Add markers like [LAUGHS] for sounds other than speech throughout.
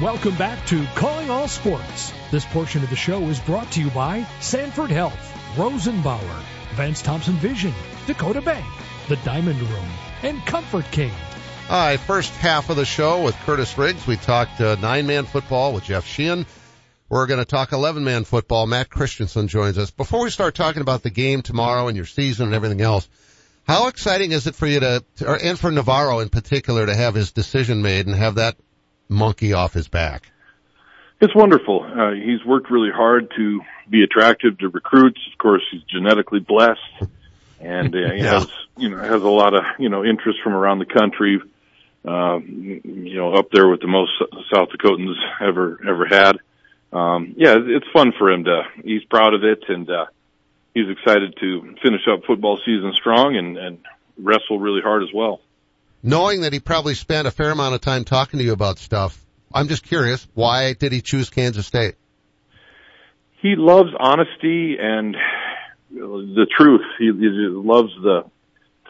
Welcome back to Calling All Sports. This portion of the show is brought to you by Sanford Health, Rosenbauer, Vance Thompson Vision, Dakota Bank, The Diamond Room, and Comfort King. All right, first half of the show with Curtis Riggs. We talked uh, nine-man football with Jeff Sheehan. We're going to talk 11-man football. Matt Christensen joins us. Before we start talking about the game tomorrow and your season and everything else, how exciting is it for you to, or, and for Navarro in particular, to have his decision made and have that monkey off his back? It's wonderful. Uh, he's worked really hard to be attractive to recruits. Of course, he's genetically blessed, and uh, he [LAUGHS] Yeah. has you know has a lot of you know interest from around the country. Uh, you know, up there with the most South Dakotans ever ever had. Um, yeah, it's fun for him to. He's proud of it, and uh, he's excited to finish up football season strong and, and wrestle really hard as well. Knowing that he probably spent a fair amount of time talking to you about stuff, I'm just curious, why did he choose Kansas State? he loves honesty and the truth. He, he loves the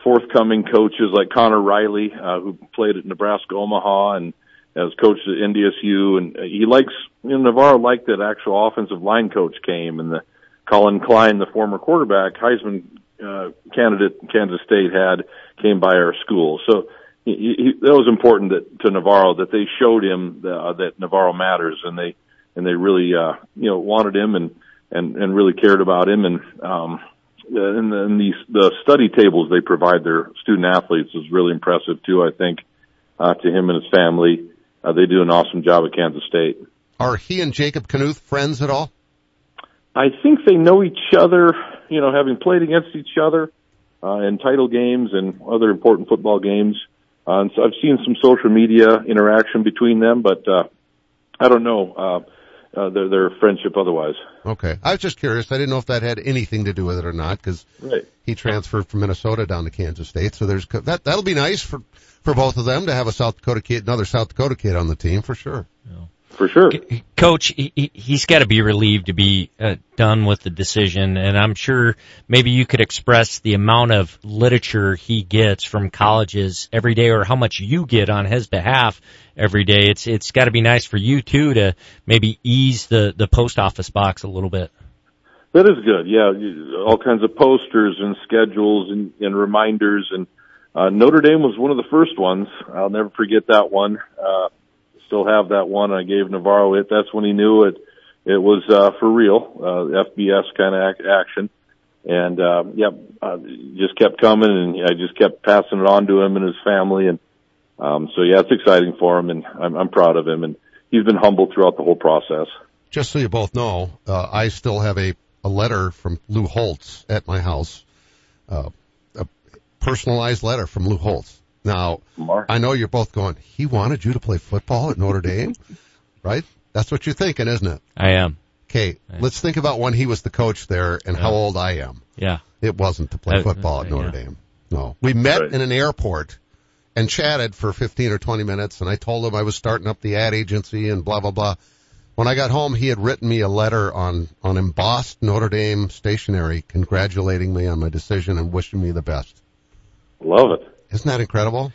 forthcoming coaches like Conor Riley, uh, who played at Nebraska Omaha and has coached at NDSU. And he likes, you know, Navarro liked that actual offensive line coach came and the Collin Klein, the former quarterback, Heisman, uh, candidate Kansas State had came by our school. So he, he, that was important that, to Navarro that they showed him the, uh, that Navarro matters and they, and they really, uh, you know, wanted him and, and, and really cared about him. And, um, and then these, the study tables they provide their student athletes is really impressive too, I think, uh, to him and his family. Uh, they do an awesome job at Kansas State. Are he and Jacob Knuth friends at all? I think they know each other, you know, having played against each other, uh, in title games and other important football games. Uh, and so I've seen some social media interaction between them, but, uh, I don't know, uh, uh, their, their friendship otherwise. Okay. I was just curious. I didn't know if that had anything to do with it or not because Right. he transferred from Minnesota down to Kansas State. So there's, that, that'll be nice for, for both of them to have a South Dakota kid, another South Dakota kid on the team for sure. For sure. Coach, he, he- he's got to be relieved to be uh, done with the decision, and I'm sure maybe you could express the amount of literature he gets from colleges every day, or how much you get on his behalf every day. It's it's got to be nice for you too to maybe ease the the post office box a little bit. That is good. Yeah, all kinds of posters and schedules and, and reminders. And uh, Notre Dame was one of the first ones. I'll never forget that one. Uh, still have that one. I gave Navarro it. That's when he knew it. It was uh, for real, uh, FBS kind of ac- action. And uh, yep, uh, just kept coming, and I just kept passing it on to him and his family. And um, so yeah, it's exciting for him, and I'm, I'm proud of him. And he's been humble throughout the whole process. Just so you both know, uh, I still have a, a letter from Lou Holtz at my house, uh, a personalized letter from Lou Holtz. Now, Mark. I know you're both going, he wanted you to play football at Notre [LAUGHS] Dame, right? That's what you're thinking, isn't it? I am. Okay, let's think about when he was the coach there and how old I am. Yeah. It wasn't to play Uh, football at uh, Notre yeah. Dame. No. We met Right. in an airport and chatted for 15 or 20 minutes and I told him I was starting up the ad agency and blah, blah, blah. When I got home, he had written me a letter on, on embossed Notre Dame stationery congratulating me on my decision and wishing me the best. Love it. Isn't that incredible?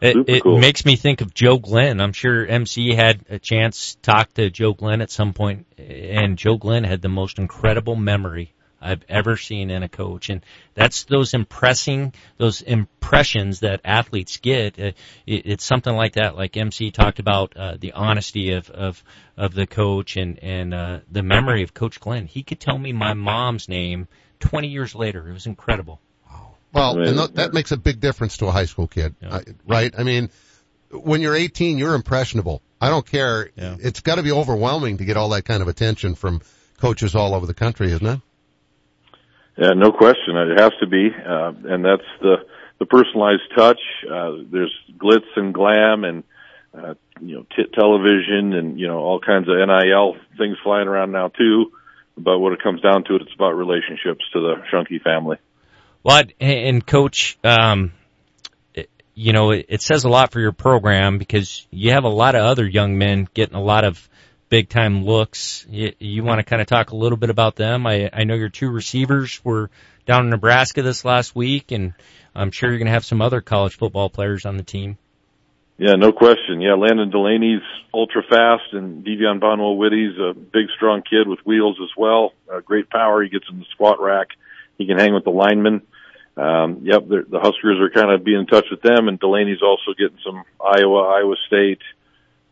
It, it cool. makes me think of Joe Glenn. I'm sure MC had a chance to talk to Joe Glenn at some point, and Joe Glenn had the most incredible memory I've ever seen in a coach, and that's those impressing, those impressions that athletes get. Uh, it, it's something like that, like MC talked about uh, the honesty of of of the coach and and uh, the memory of Coach Glenn. He could tell me my mom's name 20 years later. It was incredible. Well, Right. and th- that makes a big difference to a high school kid, Yeah. Right? I mean, when you're 18, you're impressionable. I don't care. Yeah. It's got to be overwhelming to get all that kind of attention from coaches all over the country, isn't it? Yeah, no question. It has to be, uh, and that's the the personalized touch. Uh, there's glitz and glam, and uh, you know, t- television, and you know, all kinds of NIL things flying around now too. But when it comes down to it, it's about relationships to the Shunky family. Well, and coach, um, you know, it, says a lot for your program because you have a lot of other young men getting a lot of big time looks. You, you want to kind of talk a little bit about them? I, I know your two receivers were down in Nebraska this last week, and I'm sure you're going to have some other college football players on the team. Yeah, no question. Yeah, Landon Delaney's ultra fast, and Devion Bonwell Whitty's a big, strong kid with wheels as well. Uh, great power. He gets in the squat rack. He can hang with the linemen. Um, yep, the Huskers are kind of being in touch with them, and Delaney's also getting some Iowa, Iowa State,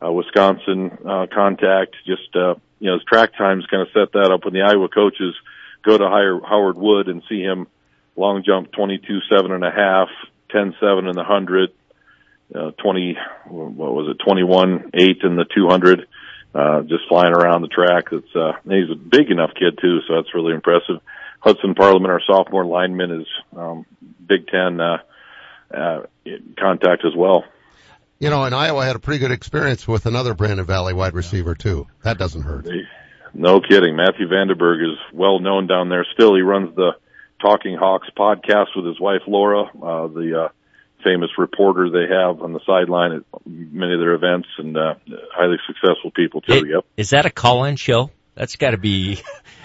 uh, Wisconsin uh, contact. Just uh, you know, his track times kind of set that up when the Iowa coaches go to hire Howard Wood and see him long jump twenty two seven and a half, ten seven in the hundred, uh, 20, what was it, 21, 8 in the 200, uh, just flying around the track. It's, uh, he's a big enough kid too, so that's really impressive. Hudson Parliament, our sophomore lineman is, um, Big Ten, uh, uh, contact as well. You know, and Iowa had a pretty good experience with another Brandon Valley wide receiver too. That doesn't hurt. No kidding. Matthew VandeBerg is well known down there. Still, he runs the Talking Hawks podcast with his wife Laura. Uh, the uh, famous reporter they have on the sideline at many of their events and uh, highly successful people too. It, yep. Is that a call-in show? That's got to be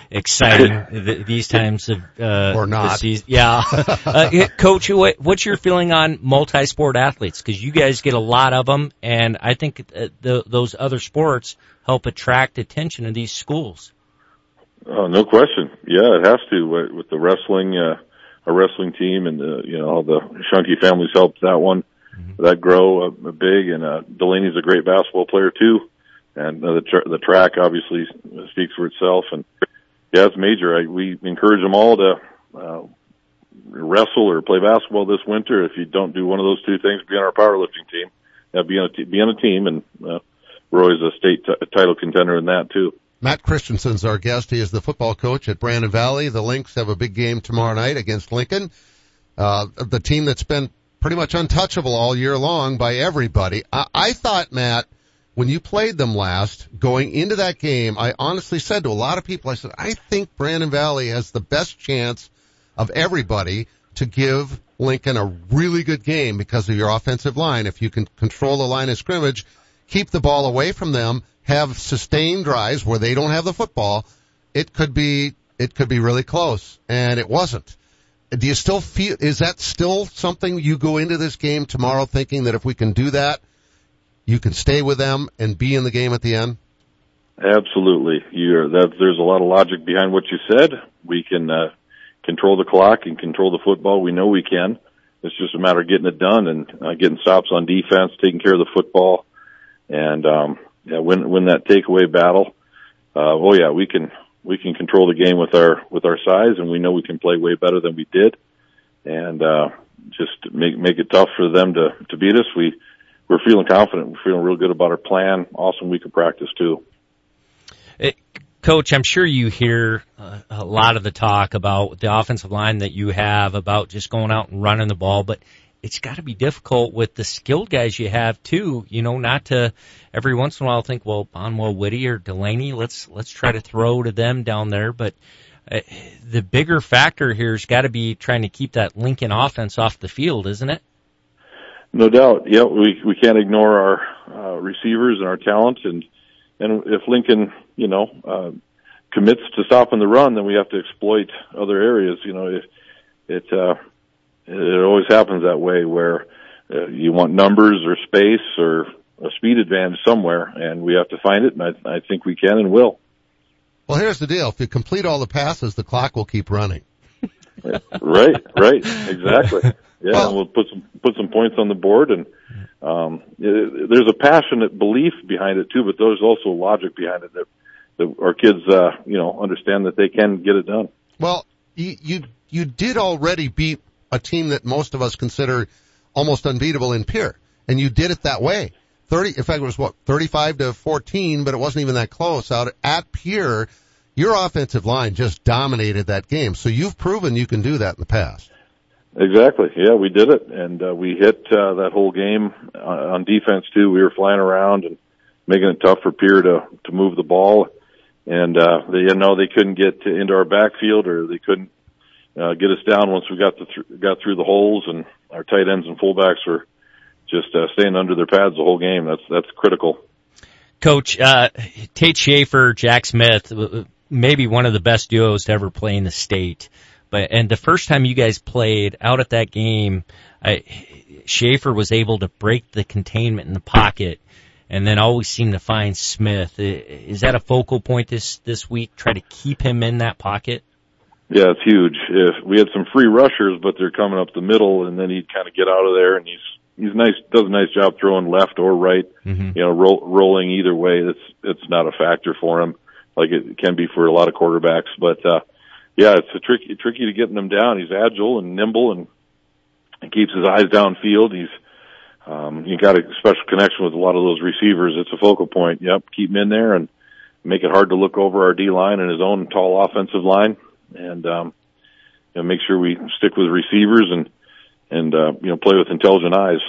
exciting [LAUGHS] these times of uh, or not. Yeah, [LAUGHS] uh, Coach, what's your feeling on multi-sport athletes? Because you guys get a lot of them, and I think uh, the, those other sports help attract attention to these schools. Oh, no question. Yeah, it has to with the wrestling. Uh, a wrestling team, and the, you know all the Shunky families helped that one mm-hmm. that grow uh, big. And uh, Delaney's a great basketball player too, and uh, the tra- the track obviously speaks for itself. And yeah, it's major. I, we encourage them all to uh, wrestle or play basketball this winter. If you don't do one of those two things, be on our powerlifting team. Yeah, be on a t- be on a team, and uh, Roy's a state t- title contender in that too. Matt Christensen's our guest. He is the football coach at Brandon Valley. The Lynx have a big game tomorrow night against Lincoln. Uh, the team that's been pretty much untouchable all year long by everybody. I, I thought, Matt, when you played them last, going into that game, I honestly said to a lot of people, I said, I think Brandon Valley has the best chance of everybody to give Lincoln a really good game because of your offensive line. If you can control the line of scrimmage, keep the ball away from them, have sustained drives where they don't have the football, it could be it could be really close, and it wasn't. Do you still feel? Is that still something you go into this game tomorrow thinking that if we can do that, you can stay with them and be in the game at the end? Absolutely. You're that. There's a lot of logic behind what you said. We can uh, control the clock and control the football. We know we can. It's just a matter of getting it done and uh, getting stops on defense, taking care of the football, and um, yeah, win win that takeaway battle. Uh, oh yeah, we can we can control the game with our with our size, and we know we can play way better than we did, and uh, just make make it tough for them to to beat us. We we're feeling confident. We're feeling real good about our plan. Awesome week of practice too. It, Coach, I'm sure you hear uh, a lot of the talk about the offensive line that you have about just going out and running the ball, but it's got to be difficult with the skilled guys you have too. You know, not to every once in a while think, well, Bonwell Whitty or Delaney, let's let's try to throw to them down there. But uh, the bigger factor here has got to be trying to keep that Lincoln offense off the field, isn't it? No doubt. Yeah, we we can't ignore our uh, receivers and our talent, and and if Lincoln, you know, uh, commits to stopping the run, then we have to exploit other areas. You know, it it uh, it always happens that way where uh, you want numbers or space or a speed advantage somewhere, and we have to find it, and I, I think we can and will. Well, here's the deal: if you complete all the passes, the clock will keep running. [LAUGHS] right, right, exactly. [LAUGHS] Yeah, well, we'll put some put some points on the board, and um, there's a passionate belief behind it too, but there's also logic behind it that, that our kids, uh, you know, understand that they can get it done. Well, you you, you did already beat a team that most of us consider almost unbeatable in Pierre. And you did it that way. 30, in fact, it was what, 35 to 14, but it wasn't even that close out at Pierre. Your offensive line just dominated that game. So you've proven you can do that in the past. Exactly. Yeah, we did it, and uh, we hit uh, that whole game uh, on defense too. We were flying around and making it tough for Pierre to to move the ball, and uh, they you know they couldn't get to, into our backfield or they couldn't uh, get us down once we got the th- got through the holes, and our tight ends and fullbacks were just uh, staying under their pads the whole game. That's that's critical. Coach uh, Tate Schaefer, Jack Smith, maybe one of the best duos to ever play in the state. But and the first time you guys played out at that game, I, Schaefer was able to break the containment in the pocket and then always seemed to find Smith. Is that a focal point this this week? Try to keep him in that pocket. Yeah, it's huge. If we had some free rushers, but they're coming up the middle, and then he'd kind of get out of there, and he's he's nice, does a nice job throwing left or right. Mm-hmm. You know, roll, rolling either way. That's it's not a factor for him, like it can be for a lot of quarterbacks. But uh, yeah, it's a tricky tricky to getting him down. He's agile and nimble, and, and keeps his eyes downfield. He's um, you got a special connection with a lot of those receivers. It's a focal point. Yep, keep him in there and make it hard to look over our D line and his own tall offensive line, and um, you know, make sure we stick with receivers and and uh, you know play with intelligent eyes.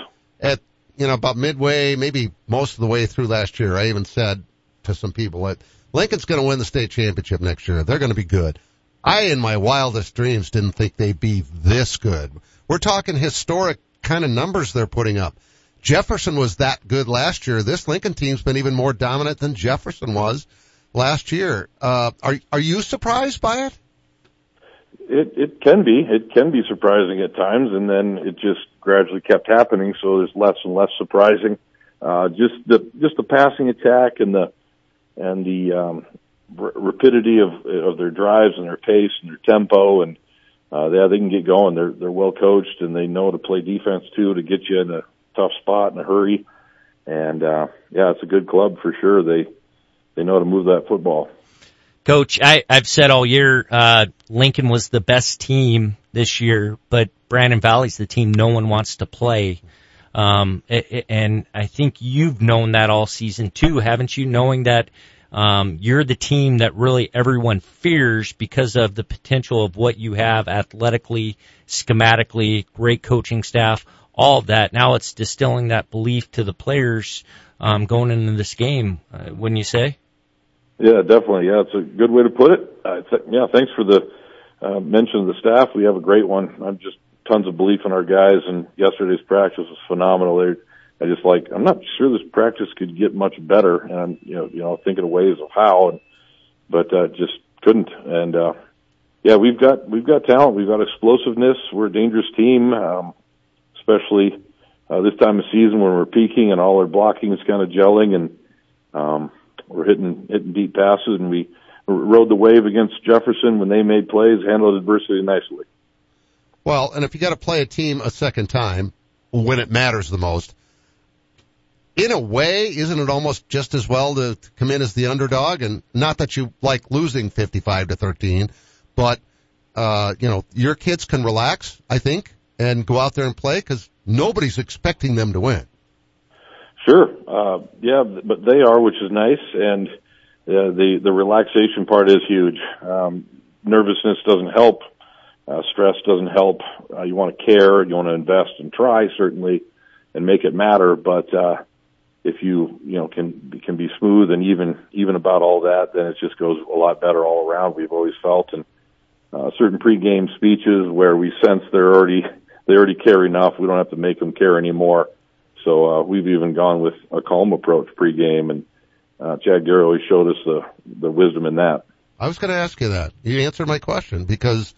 At you know about midway, maybe most of the way through last year, I even said to some people that Lincoln's going to win the state championship next year. They're going to be good. I, in my wildest dreams, didn't think they'd be this good. We're talking historic kind of numbers they're putting up. Jefferson was that good last year. This Lincoln team's been even more dominant than Jefferson was last year. Uh, are are you surprised by it? It it can be. It can be surprising at times, and then it just gradually kept happening. So there's less and less surprising. Uh, just the just the passing attack and the and the um, r- rapidity of of their drives and their pace and their tempo and uh, yeah, they can get going. They're they're well coached and they know to play defense too to get you in a tough spot in a hurry. And uh, yeah, it's a good club for sure. They they know to move that football. Coach, I, I've said all year uh, Lincoln was the best team this year, but Brandon Valley's the team no one wants to play. Um, and I think you've known that all season too, haven't you? Knowing that um, you're the team that really everyone fears because of the potential of what you have athletically, schematically, great coaching staff, all of that. Now it's distilling that belief to the players um, going into this game. Uh, wouldn't you say? Yeah, definitely. Yeah, it's a good way to put it. Uh, th- yeah, thanks for the uh, mention of the staff. We have a great one. I'm just tons of belief in our guys, and yesterday's practice was phenomenal. They, I just like, I'm not sure this practice could get much better, and I'm, you know, you know, thinking of ways of how, and, but uh, just couldn't. And uh, yeah, we've got we've got talent. We've got explosiveness. We're a dangerous team. Um, especially uh, this time of season when we're peaking and all our blocking is kind of gelling and um, we're hitting hitting deep passes and we rode the wave against Jefferson when they made plays, handled adversity nicely. Well, and if you got to play a team a second time when it matters the most, in a way, isn't it almost just as well to come in as the underdog? And not that you like losing 55 to 13, but, uh, you know, your kids can relax, I think, and go out there and play because nobody's expecting them to win. Sure. Uh, yeah, but they are, which is nice. And uh, the, the relaxation part is huge. Um, nervousness doesn't help. Uh, stress doesn't help. Uh, you want to care. You want to invest and try certainly and make it matter. But, uh, if you, you know, can, can be smooth and even, even about all that, then it just goes a lot better all around. We've always felt and, uh, certain pregame speeches where we sense they're already they already care enough. We don't have to make them care anymore. So uh, we've even gone with a calm approach pregame, and uh, Chad Gary always showed us the the wisdom in that. I was going to ask you that. You answered my question because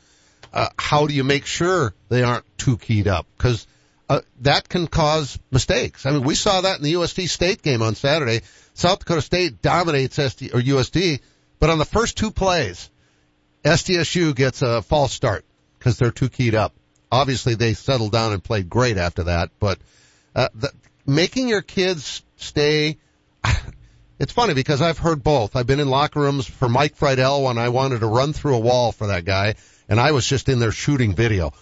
uh, how do you make sure they aren't too keyed up? Because uh, that can cause mistakes. I mean, we saw that in the USD State game on Saturday. South Dakota State dominates SD or USD, but on the first two plays, SDSU gets a false start because they're too keyed up obviously they settled down and played great after that, but uh, the, making your kids stay. [LAUGHS] It's funny because I've heard both. I've been in locker rooms for Mike Friedel when I wanted to run through a wall for that guy, and I was just in there shooting video.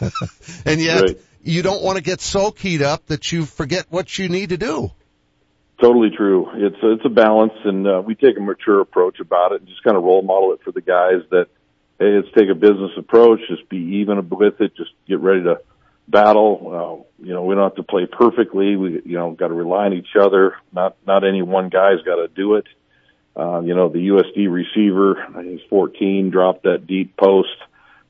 [LAUGHS] and yet, right. You don't want to get so keyed up that you forget what you need to do. Totally true. It's it's a balance, and uh, we take a mature approach about it, and just kind of role model it for the guys that hey, let's take a business approach, just be even with it, just get ready to battle. Uh, you know, we don't have to play perfectly. We, you know, got to rely on each other. Not, not any one guy's got to do it. Uh, you know, the USD receiver, he's 14, dropped that deep post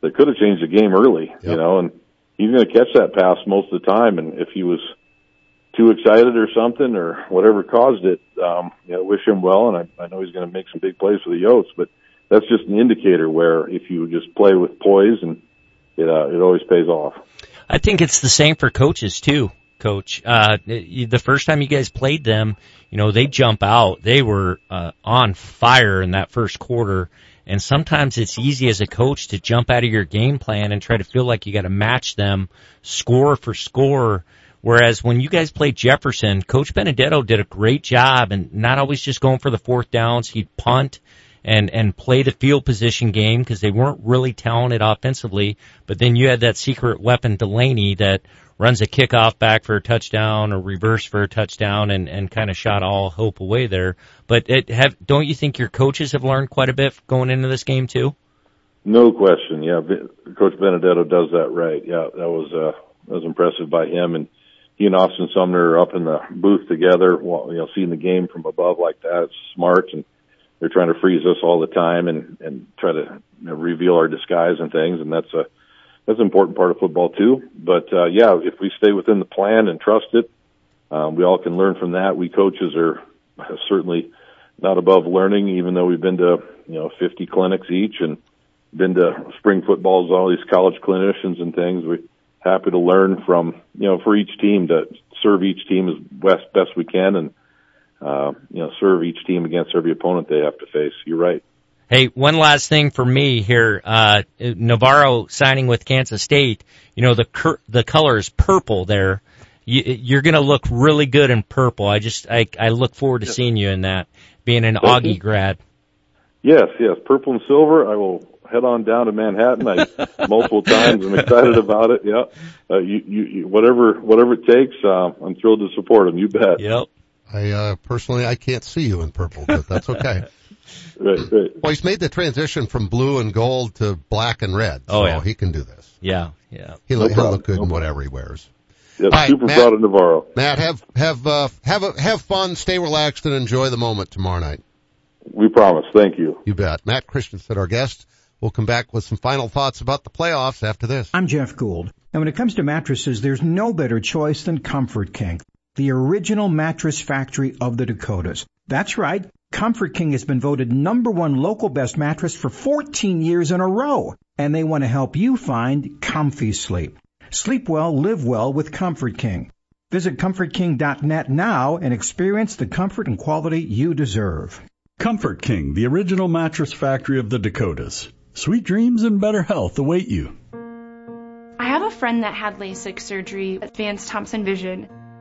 that could have changed the game early, yep. you know, and he's going to catch that pass most of the time. And if he was too excited or something or whatever caused it, um, you wish him well. And I, I know he's going to make some big plays for the Yotes, but that's just an indicator where if you just play with poise and it uh, it always pays off. I think it's the same for coaches too, coach. Uh, the first time you guys played them, you know, they jump out. They were, uh, on fire in that first quarter. And sometimes it's easy as a coach to jump out of your game plan and try to feel like you got to match them score for score. Whereas when you guys played Jefferson, Coach Benedetto did a great job and not always just going for the fourth downs. He'd punt and and play the field position game because they weren't really talented offensively. But then you had that secret weapon Delaney that runs a kickoff back for a touchdown or reverse for a touchdown and and kind of shot all hope away there. But it have don't you think your coaches have learned quite a bit going into this game too? No question. Yeah, Coach Benedetto does that right. Yeah, that was uh that was impressive by him and he and Austin Sumner are up in the booth together, you know, seeing the game from above like that. It's smart and they're trying to freeze us all the time and and try to you know, reveal our disguise and things, and that's a that's an important part of football too. But uh, yeah, if we stay within the plan and trust it, um, we all can learn from that. We coaches are [LAUGHS] certainly not above learning, even though we've been to you know 50 clinics each and been to spring footballs, all these college clinicians and things. We're happy to learn from you know for each team to serve each team as best best we can and uh, you know, serve each team against every opponent they have to face. You're right. Hey, one last thing for me here. Uh, Navarro signing with Kansas State. You know, the cur- the color is purple there. You, you're going to look really good in purple. I just, I, I look forward to yes. seeing you in that, being an Thank Augie you. grad. Yes, yes, purple and silver. I will head on down to Manhattan. I [LAUGHS] multiple times. I'm excited about it. Yeah, uh, you, you, you, whatever, whatever it takes. Uh, I'm thrilled to support them. You bet. Yep. I uh, personally I can't see you in purple, but that's okay. [LAUGHS] right, right. Well, he's made the transition from blue and gold to black and red, oh, yeah. he can do this. Yeah, yeah. He'll, no he'll look good no in whatever he wears. Yeah, right, super Matt, proud of Navarro. Matt, have have uh, have a, have fun, stay relaxed, and enjoy the moment tomorrow night. We promise. Thank you. You bet. Matt Christensen, our guest. We'll come back with some final thoughts about the playoffs after this. I'm Jeff Gould. And when it comes to mattresses, there's no better choice than Comfort King the original mattress factory of the Dakotas. That's right. Comfort King has been voted number one local best mattress for 14 years in a row, and they want to help you find comfy sleep. Sleep well, live well with Comfort King. Visit ComfortKing.net now and experience the comfort and quality you deserve. Comfort King, the original mattress factory of the Dakotas. Sweet dreams and better health await you. I have a friend that had LASIK surgery at Vance Thompson Vision.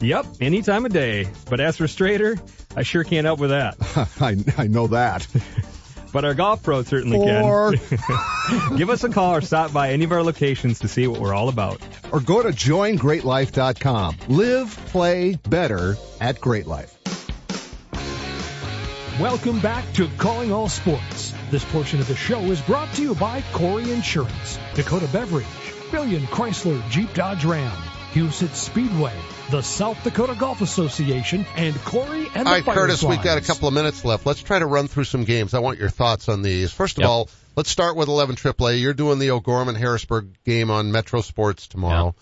Yep, any time of day. But as for straighter, I sure can't help with that. [LAUGHS] I, I know that. [LAUGHS] but our golf pro certainly Four. can. [LAUGHS] Give us a call or stop by any of our locations to see what we're all about. Or go to joingreatlife.com. Live, play better at Great Life. Welcome back to Calling All Sports. This portion of the show is brought to you by Corey Insurance, Dakota Beverage, Billion Chrysler Jeep Dodge Ram, Huset Speedway, the South Dakota Golf Association, and Corey and the All right, Curtis, we've got a couple of minutes left. Let's try to run through some games. I want your thoughts on these. First of Yep. all, let's start with 11 AAA. You're doing the O'Gorman Harrisburg game on Metro Sports tomorrow.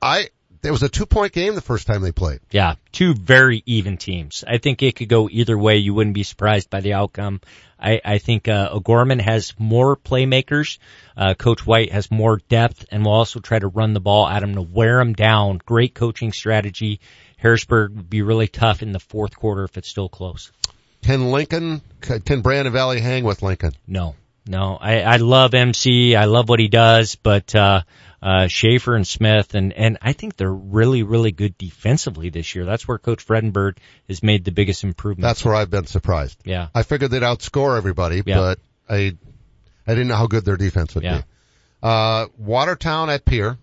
I there was a two point game the first time they played. Yeah, two very even teams. I think it could go either way. You wouldn't be surprised by the outcome. I, I think uh, O'Gorman has more playmakers. Uh, Coach White has more depth, and will also try to run the ball at him to wear him down. Great coaching strategy. Harrisburg would be really tough in the fourth quarter if it's still close. Can Lincoln, can Brandon Valley hang with Lincoln? No, no. I, I love MC. I love what he does, but uh, uh, Schaefer and Smith, and and I think they're really, really good defensively this year. That's where Coach Fredenberg has made the biggest improvement. That's where I've been surprised. Yeah. I figured they'd outscore everybody, Yeah. but I, I didn't know how good their defense would Yeah. be. Uh, Watertown at Pierre.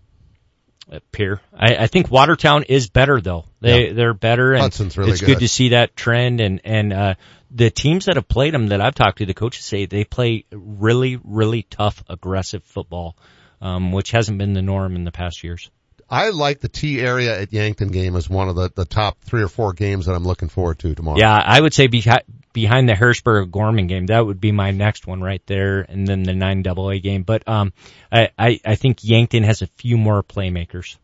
at Pierre. I, I think Watertown is better though. They Yeah. they're better, and Hudson's really it's good. good to see that trend. And and uh, the teams that have played them that I've talked to, the coaches say they play really really tough, aggressive football, um, which hasn't been the norm in the past years. I like the Tea Area at Yankton game as one of the, the top three or four games that I'm looking forward to tomorrow. Yeah, I would say behind behind the Harrisburg Gorman game, that would be my next one right there, and then the nine double A game. But um, I, I I think Yankton has a few more playmakers.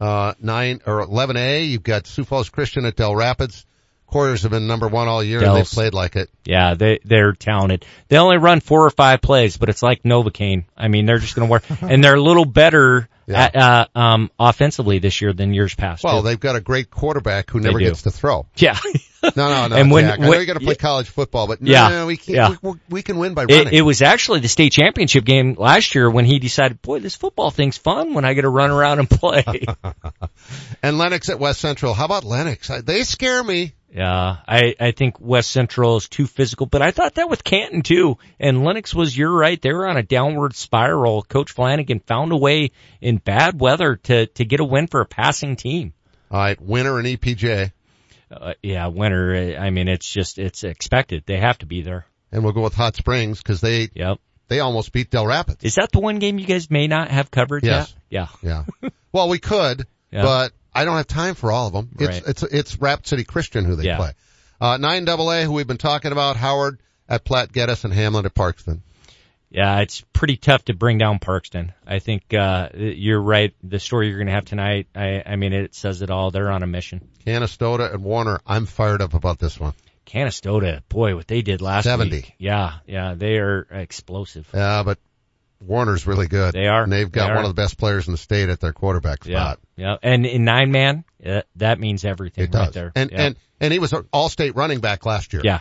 Uh, nine or 11A, you've got Sioux Falls Christian at Dell Rapids. Quarters have been number one all year and they've played like it. Yeah, they they're talented. They only run four or five plays, but it's like Novocaine. I mean, they're just going to work, [LAUGHS] and they're a little better Yeah. at, uh, um, offensively this year than years past. Well, too. they've got a great quarterback who never gets to throw. [LAUGHS] yeah, No, no, no. And when- Jack. I know you got to play college football, but no, Yeah, no, we can't. yeah. We, we can win by running. it was actually the state championship game last year when he decided, boy, this football thing's fun when I get to run around and play. [LAUGHS] and Lennox at West Central. How about Lennox? They scare me. Yeah, I, I think West Central is too physical, but I thought that with Canton too. And Lennox was, you're right, they were on a downward spiral. Coach Flanagan found a way in bad weather to, to get a win for a passing team. All right, winner and EPJ. Uh, yeah, winner, I mean, it's just, it's expected. They have to be there. And we'll go with Hot Springs because they, Yep. they almost beat Dell Rapids. Is that the one game you guys may not have covered Yes. yet? Yeah. Yeah. [LAUGHS] well, we could, Yeah. but I don't have time for all of them. It's, Right. it's, it's Rapid City Christian who they Yeah. play. Uh, 9AA who we've been talking about, Howard at Platte Geddes and Hamlin at Parkston. Yeah, it's pretty tough to bring down Parkston. I think, uh, you're right. The story you're going to have tonight, I, I mean, it says it all. They're on a mission. Canistota and Warner. I'm fired up about this one. Canistota, boy, what they did last 70. week. Yeah, yeah, they are explosive. Yeah, but Warner's really good. They are. And they've got They one of the best players in the state at their quarterback spot. yeah, yeah. and in nine man, uh, that means everything It right does. there. And, yeah. and, and he was an all-state running back last year. yeah,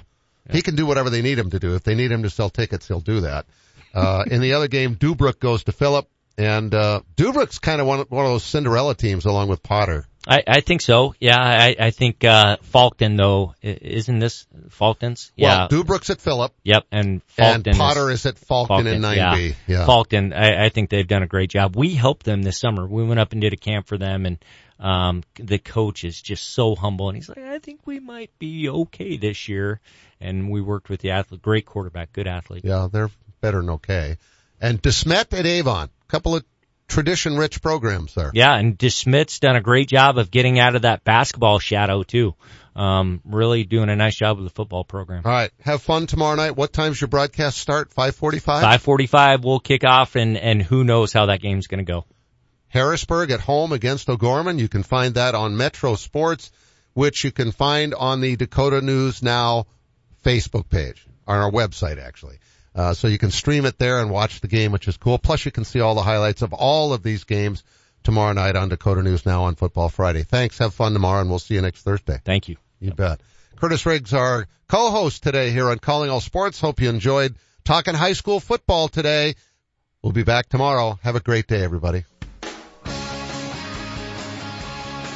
He can do whatever they need him to do. If they need him to sell tickets, he'll do that. Uh, in the other game, Deubrook goes to Phillip, and uh, Deubrook's kind of one, one of those Cinderella teams along with Potter. I, I think so. Yeah, I, I think uh Faulkton though, isn't this Faulkton's? Yeah. Well, Deubrook's at Phillip, Yep, and and Potter is, is, at Faulkton in 9B. yeah. Yeah. Faulkton, I, I think they've done a great job. We helped them this summer. We went up and did a camp for them, and um, the coach is just so humble, and he's like, I think we might be okay this year. And we worked with the athlete, great quarterback, good athlete. Yeah, they're better than okay. And DeSmet at Avon. couple of tradition-rich programs there. Yeah, and DeSmet's done a great job of getting out of that basketball shadow too. Um, really doing a nice job with the football program. All right. Have fun tomorrow night. What time's your broadcast start? 545? 545 we'll kick off and, and who knows how that game's gonna go. Harrisburg at home against O'Gorman. You can find that on Metro Sports. which you can find on the Dakota News Now Facebook page, on our website actually. Uh, so you can stream it there and watch the game, which is cool. Plus you can see all the highlights of all of these games tomorrow night on Dakota News Now on Football Friday. Thanks. Have fun tomorrow and we'll see you next Thursday. Thank you. You yep. bet. Curtis Riggs, our co-host today here on Calling All Sports. Hope you enjoyed talking high school football today. We'll be back tomorrow. Have a great day, everybody.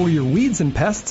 For your weeds and pests,